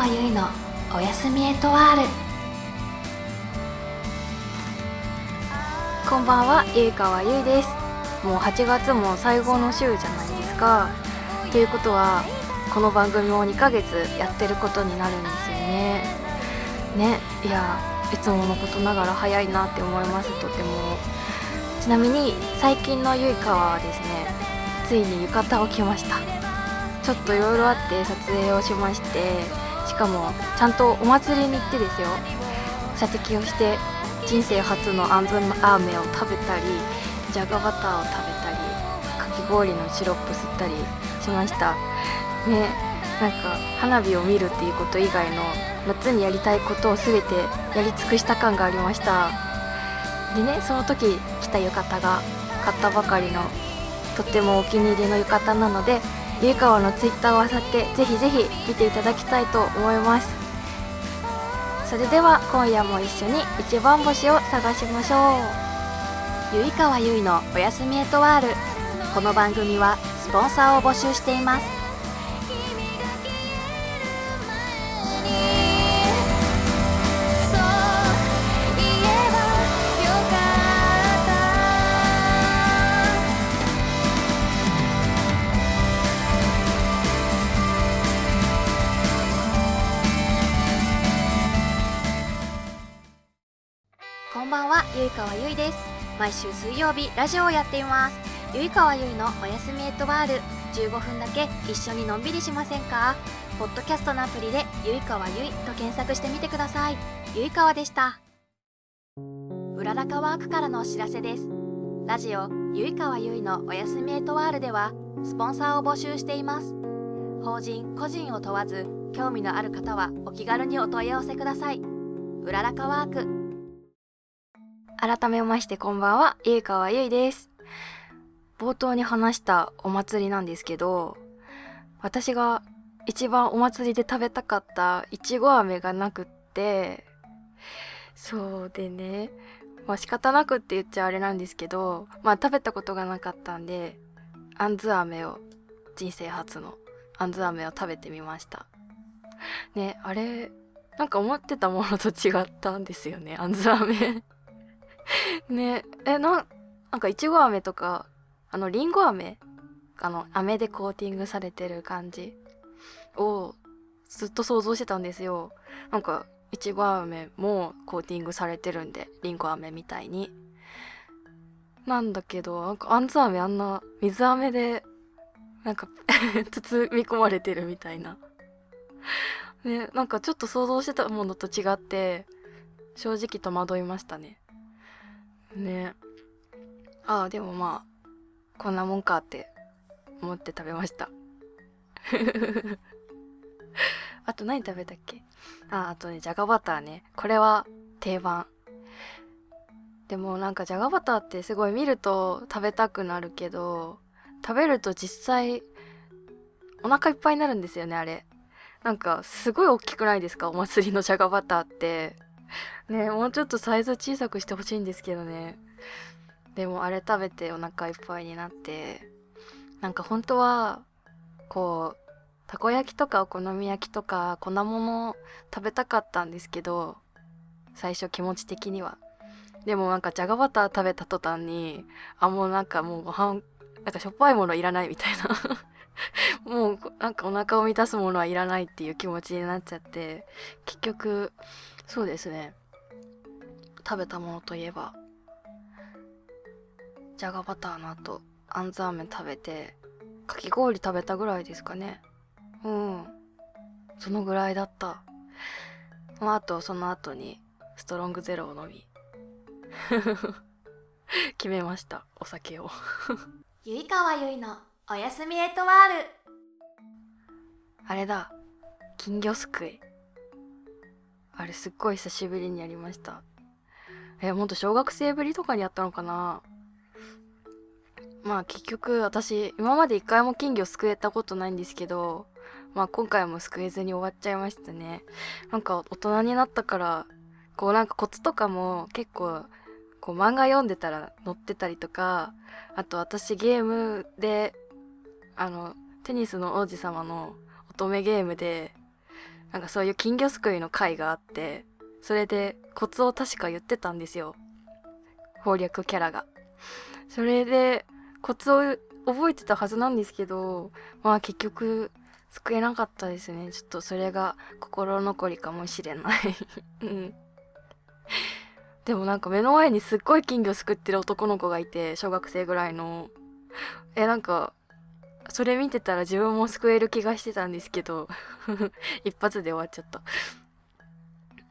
川由衣のおやすみエトワールこんばんは、ゆいかわゆいです。もう8月も最後の週じゃないですか。ということは、この番組も2ヶ月やってることになるんですよね。ね、いや、いつものことながら早いなって思います、とても。ちなみに、最近のゆいかわはですね、ついに浴衣を着ました。ちょっといろいろあって撮影をしまして、しかも、ちゃんとお祭りに行ってですよ。射的をして人生初のあんずラーメンを食べたりじゃがバターを食べたりかき氷のシロップ吸ったりしましたねなんか花火を見るっていうこと以外の夏にやりたいことを全てやり尽くした感がありましたでねその時着た浴衣が買ったばかりのとってもお気に入りの浴衣なのでゆいかわのツイッターをあさってぜひぜひ見ていただきたいと思います。それでは今夜も一緒に一番星を探しましょう。ゆいかわゆいのおやすみエトワール。この番組はスポンサーを募集しています。ゆいかわゆいです。毎週水曜日ラジオをやっています。ゆいかわゆいのおやすみエットワール。15分だけ一緒にのんびりしませんか？ポッドキャストのアプリでゆいかわゆいと検索してみてください。ゆいかわでした。うららかワークからのお知らせです。ラジオゆいかわゆいのおやすみエットワールではスポンサーを募集しています。法人個人を問わず興味のある方はお気軽にお問い合わせください。うららかワーク改めましてこんばんは、ゆいかわゆいです。冒頭に話したお祭りなんですけど、私が一番お祭りで食べたかったいちご飴がなくって、そうでね、まあ仕方なくって言っちゃあれなんですけど、まあ食べたことがなかったんで、あんず飴を、人生初のあんず飴を食べてみました。ね、あれ、なんか思ってたものと違ったんですよね、あんず飴。ね。えななんかいちご飴とかあのりんご飴？あの飴でコーティングされてる感じをずっと想像してたんですよ。なんかいちご飴もコーティングされてるんでりんご飴みたいに。なんだけどなんかあんず飴あんな水飴でなんか 包み込まれてるみたいな。ねなんかちょっと想像してたものと違って正直戸惑いましたね。ね。ああでもまあこんなもんかって思って食べました。あと何食べたっけ？ああとねじゃがバターね。これは定番。でもなんかじゃがバターってすごい見ると食べたくなるけど食べると実際お腹いっぱいになるんですよねあれ。なんかすごい大きくないですか？お祭りのじゃがバターって。ねもうちょっとサイズ小さくしてほしいんですけどね。でもあれ食べてお腹いっぱいになってなんか本当はこうたこ焼きとかお好み焼きとか粉物食べたかったんですけど最初気持ち的には。でもなんかじゃがバター食べた途端にあもうなんかもうご飯なんかしょっぱいものいらないみたいな。もうなんかお腹を満たすものはいらないっていう気持ちになっちゃって結局そうですね。食べたものといえばじゃがバターの後あんず飴食べてかき氷食べたぐらいですかね。うん。そのぐらいだった。まああとその後にストロングゼロを飲み 決めました。お酒を。ゆいかわゆいのおやすみエトワール。あれだ。金魚すくいあれすっごい久しぶりにやりました。えもっと小学生ぶりとかにやったのかな？まあ結局私今まで一回も金魚すくえたことないんですけどまあ今回もすくえずに終わっちゃいましたね。なんか大人になったからこうなんかコツとかも結構こう漫画読んでたら載ってたりとかあと私ゲームであのテニスの王子様の乙女ゲームでなんかそういう金魚すくいの会があってそれでコツを確か言ってたんですよ。攻略キャラが。それでコツを覚えてたはずなんですけどまあ結局救えなかったですね。ちょっとそれが心残りかもしれない。うん。でもなんか目の前にすっごい金魚すくってる男の子がいて小学生ぐらいの。えなんかそれ見てたら自分も救える気がしてたんですけど。一発で終わっちゃった。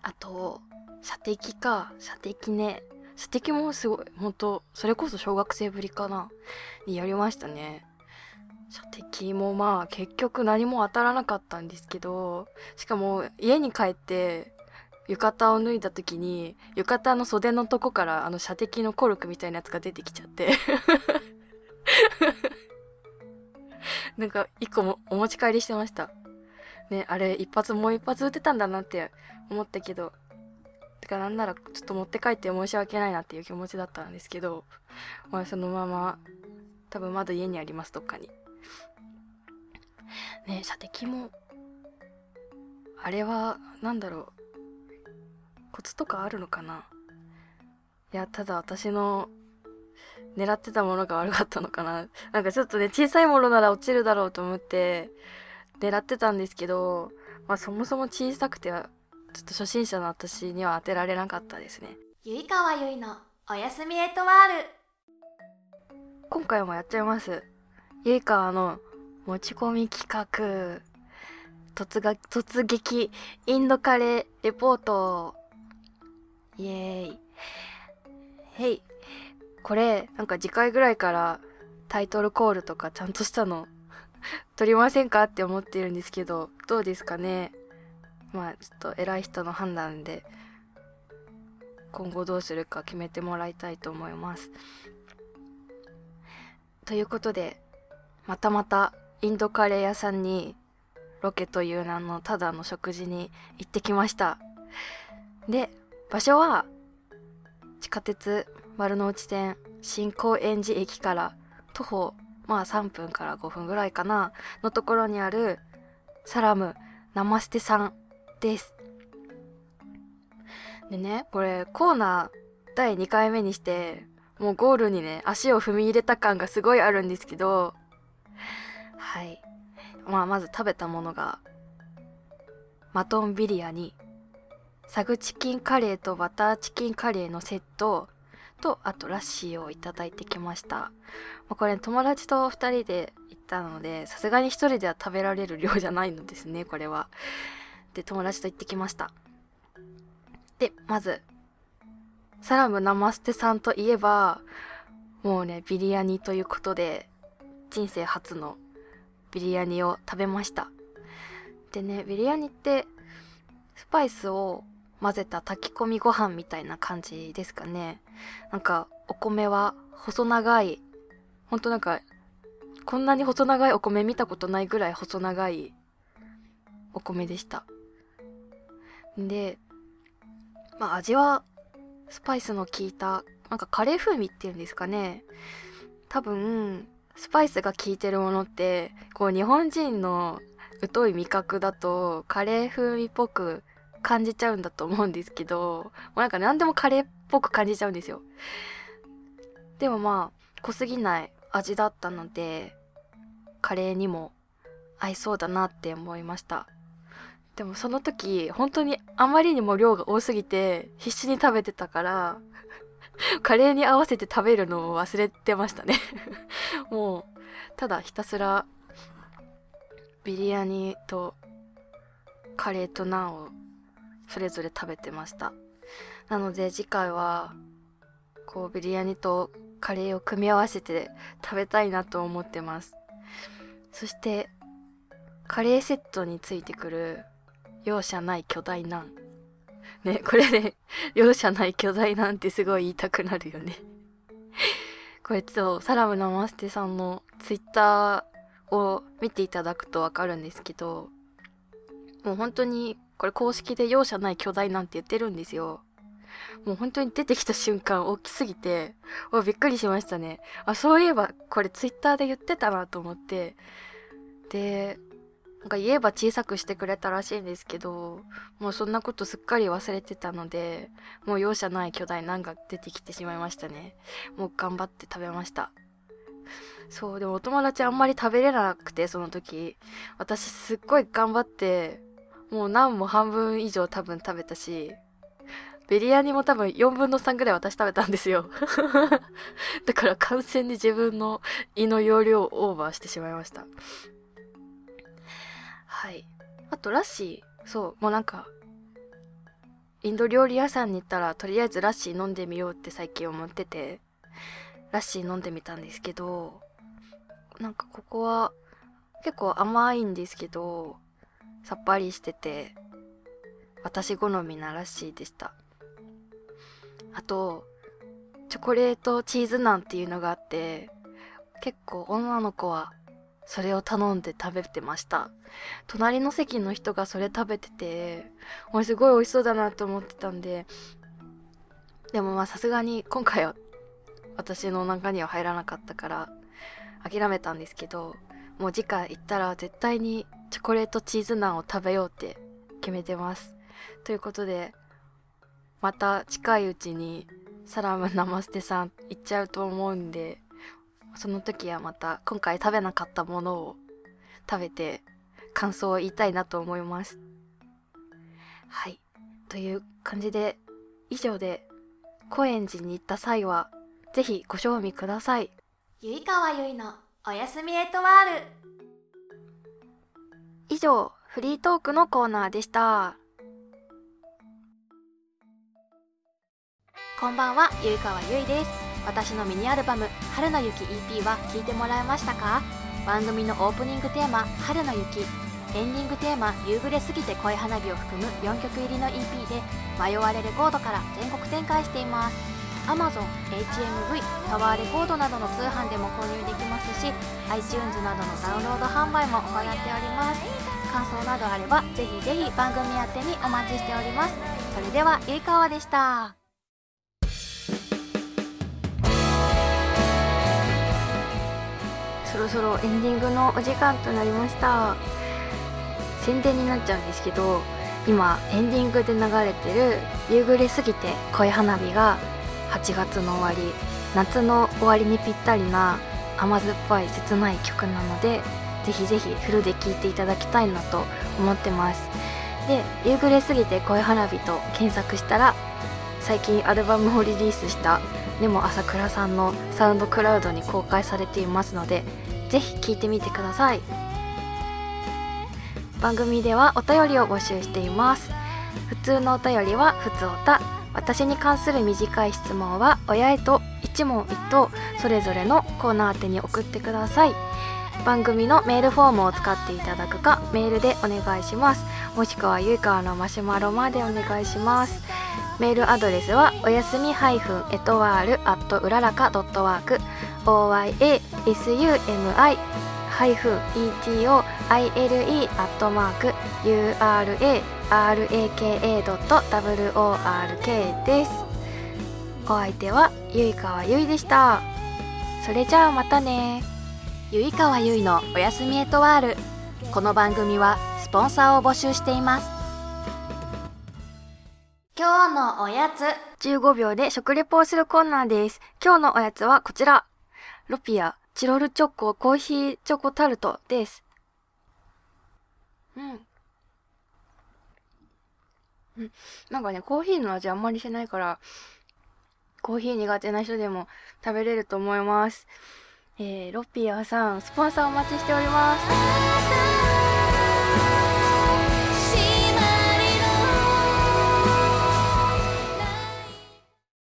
あと射的か。射的ね。射的もすごい本当それこそ小学生ぶりかな。にやりましたね。射的もまあ結局何も当たらなかったんですけどしかも家に帰って浴衣を脱いだ時に浴衣の袖のとこからあの射的のコルクみたいなやつが出てきちゃって。なんか一個もお持ち帰りしてました。ねあれ一発もう一発撃てたんだなって思ったけどてかなんならちょっと持って帰って申し訳ないなっていう気持ちだったんですけどまあそのまま多分まだ家にありますどっかに。ね射的もあれは何だろうコツとかあるのかな。いやただ私の狙ってたものが悪かったのかな。なんかちょっとね小さいものなら落ちるだろうと思って狙ってたんですけどまあそもそも小さくてちょっと初心者の私には当てられなかったですね。ゆいかわゆいのおやすみエトワール。今回もやっちゃいます。ゆいかわの持ち込み企画。突が突撃インドカレーレポート。イエーイ。へいこれなんか次回ぐらいからタイトルコールとかちゃんとしたの 撮りませんかって思ってるんですけどどうですかね？まあちょっと偉い人の判断で今後どうするか決めてもらいたいと思います。ということでまたまたインドカレー屋さんにロケという名のただの食事に行ってきました。で場所は地下鉄丸の内線新高円寺駅から徒歩まあ3分から5分ぐらいかなのところにあるサラムナマステさんです。でねこれコーナー第2回目にしてもうゴールにね足を踏み入れた感がすごいあるんですけどはい。まあまず食べたものがマトンビリヤにサグチキンカレーとバターチキンカレーのセットとあとラッシーをいただいてきました、まあ、これ友達と2人で行ったのでさすがに1人では食べられる量じゃないのですねこれは。で友達と行ってきました。でまずサラムナマステさんといえばもうねビリヤニということで人生初のビリヤニを食べました。でねビリヤニってスパイスを混ぜた炊き込みご飯みたいな感じですかね。なんかお米は細長いほんとなんかこんなに細長いお米見たことないぐらい細長いお米でした。でまあ味はスパイスの効いたなんかカレー風味っていうんですかね。多分スパイスが効いてるものってこう日本人の疎い味覚だとカレー風味っぽく感じちゃうんだと思うんですけどもうなんか何でもカレーっぽく感じちゃうんですよ。でもまあ濃すぎない味だったのでカレーにも合いそうだなって思いました。でもその時本当にあまりにも量が多すぎて必死に食べてたからカレーに合わせて食べるのを忘れてましたね。もうただひたすらビリヤニとカレーとナンをそれぞれ食べてました。なので次回はこうビリヤニとカレーを組み合わせて食べたいなと思ってます。そしてカレーセットについてくる容赦ない巨大ナン。ねこれね容赦ない巨大ナンってすごい言いたくなるよね。これとサラムナマステさんのツイッターを見ていただくとわかるんですけどもう本当にこれ公式で容赦ない巨大なんて言ってるんですよ。もう本当に出てきた瞬間大きすぎて、おびっくりしましたね。あ、そういえばこれツイッターで言ってたなと思って。で、なんか言えば小さくしてくれたらしいんですけど、もうそんなことすっかり忘れてたので、もう容赦ない巨大ナンが出てきてしまいましたね。もう頑張って食べました。そう、でもお友達あんまり食べれなくて、その時。私すっごい頑張って、もう何も半分以上多分食べたし、ベリヤニも多分4分の3ぐらい私食べたんですよ。だから完全に自分の胃の容量をオーバーしてしまいました。はい。あとラッシー、そう、もうなんか、インド料理屋さんに行ったらとりあえずラッシー飲んでみようって最近思ってて、ラッシー飲んでみたんですけど、なんかここは結構甘いんですけど、さっぱりしてて、私好みなラッシーでした。あと、チョコレートチーズナンっていうのがあって、結構女の子はそれを頼んで食べてました。隣の席の人がそれ食べてて、俺すごい美味しそうだなと思ってたんで、でもまあさすがに今回は私の中には入らなかったから諦めたんですけど、もう次回行ったら絶対にチョコレートチーズナンを食べようって決めてます。ということで、また近いうちにサラムナマステさん行っちゃうと思うんで、その時はまた今回食べなかったものを食べて感想を言いたいなと思います。はい。という感じで、以上で、高円寺に行った際は、ぜひご賞味ください。ゆいかわゆいのおやすみエトワール。以上、フリートークのコーナーでした。こんばんは、ゆいかわゆいです。私のミニアルバム「春の雪 EP」は聴いてもらえましたか？番組のオープニングテーマ「春の雪」エンディングテーマ「夕暮れすぎて恋花火」を含む4曲入りの EP で迷われレコードから全国展開しています Amazon、HMV、タワーレコードなどの通販でも購入できますし iTunes などのダウンロード販売も行っております。感想などあればぜひぜひ番組宛てにお待ちしております。それではゆいかわでした。そろそろエンディングのお時間となりました。宣伝になっちゃうんですけど今エンディングで流れてる「夕暮れすぎて恋花火」が8月の終わり夏の終わりにぴったりな甘酸っぱい切ない曲なのでぜひぜひフルで聴いていただきたいなと思ってます。で「夕暮れすぎて恋花火」と検索したら最近アルバムをリリースしたでも朝倉さんのサウンドクラウドに公開されていますのでぜひ聞いてみてください。番組ではお便りを募集しています。普通のお便りは普通おた。私に関する短い質問は親へと一問一答それぞれのコーナー宛てに送ってください。番組のメールフォームを使っていただくかメールでお願いします。もしくはゆいかわのマシュマロまでお願いします。メールアドレスはおやすみハイフンエトワールアットうららかドットワーク。oyasumi ハイフン etoile アットマーク uraraka.work ですお相手はゆいかわゆいでしたそれじゃあまたねゆいかわゆいのおやすみエトワールこの番組はスポンサーを募集しています今日のおやつ。15秒で食レポをするコーナーです。今日のおやつはこちら。ロピア、チロルチョコ、コーヒーチョコタルトです。うん。うん。なんかね、コーヒーの味あんまりしないから、コーヒー苦手な人でも食べれると思います。えー、ロッピアさん、スポンサーお待ちしております。